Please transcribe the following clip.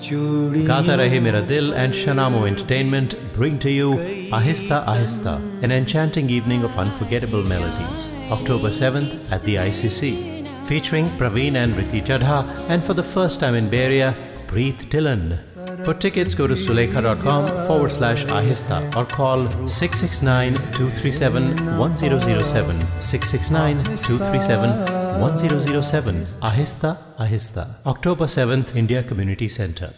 Rahe Mera Dil and Shanamo Entertainment bring to you Ahista Ahista, an enchanting evening of unforgettable melodies. October 7th at the ICC. Featuring Praveen and Riti Chadha and for the first time in Bay Area, Preet Dillon. For tickets, go to sulekha.com forward slash ahista or call 669-237-1007. 669-237-1007. Ahista Ahista. October 7th, India Community Center.